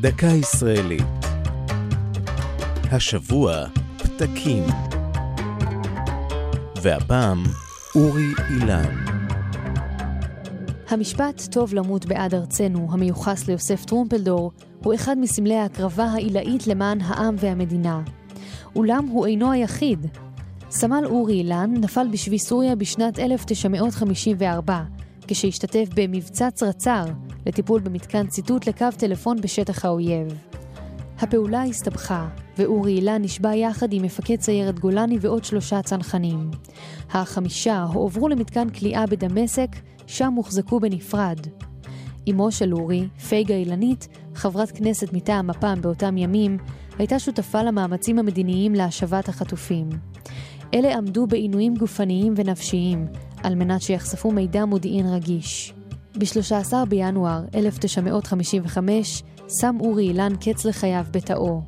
דקה ישראלית. השבוע פתקים. והפעם אורי אילן. המשפט "טוב למות בעד ארצנו", המיוחס ליוסף טרומפלדור, הוא אחד מסמלי ההקרבה העילאית למען העם והמדינה. אולם הוא אינו היחיד. סמל אורי אילן נפל בשבי סוריה בשנת 1954, כשהשתתף במבצע צרצר לטיפול במתקן ציטוט לקו טלפון בשטח האויב. הפעולה הסתבכה, ואורי אילן נשבע יחד עם מפקד סיירת גולני ועוד שלושה צנחנים. החמישה הועברו למתקן כליאה בדמשק, שם הוחזקו בנפרד. אמו של אורי, פייגה אילנית, חברת כנסת מטעם מפ"ם באותם ימים, הייתה שותפה למאמצים המדיניים להשבת החטופים. אלה עמדו בעינויים גופניים ונפשיים, על מנת שיחשפו מידע מודיעין רגיש. ב-13 בינואר 1955 שם אורי אילן קץ לחייו בתאו.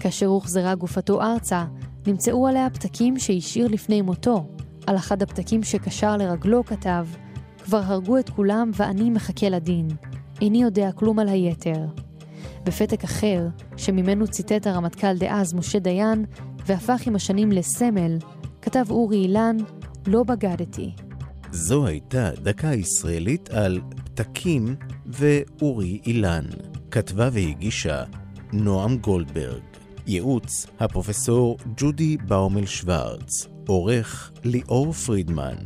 כאשר הוחזרה גופתו ארצה, נמצאו עליה פתקים שהשאיר לפני מותו. על אחד הפתקים שקשר לרגלו כתב, כבר הרגו את כולם ואני מחכה לדין. איני יודע כלום על היתר. בפתק אחר, שממנו ציטט הרמטכ"ל דאז משה דיין, והפך עם השנים לסמל, כתב אורי אילן, לא בגדתי. זו הייתה דקה ישראלית על פתקים ואורי אילן. כתבה והגישה נועם גולדברג. ייעוץ הפרופסור ג'ודי באומל שוורץ. עורך ליאור פרידמן.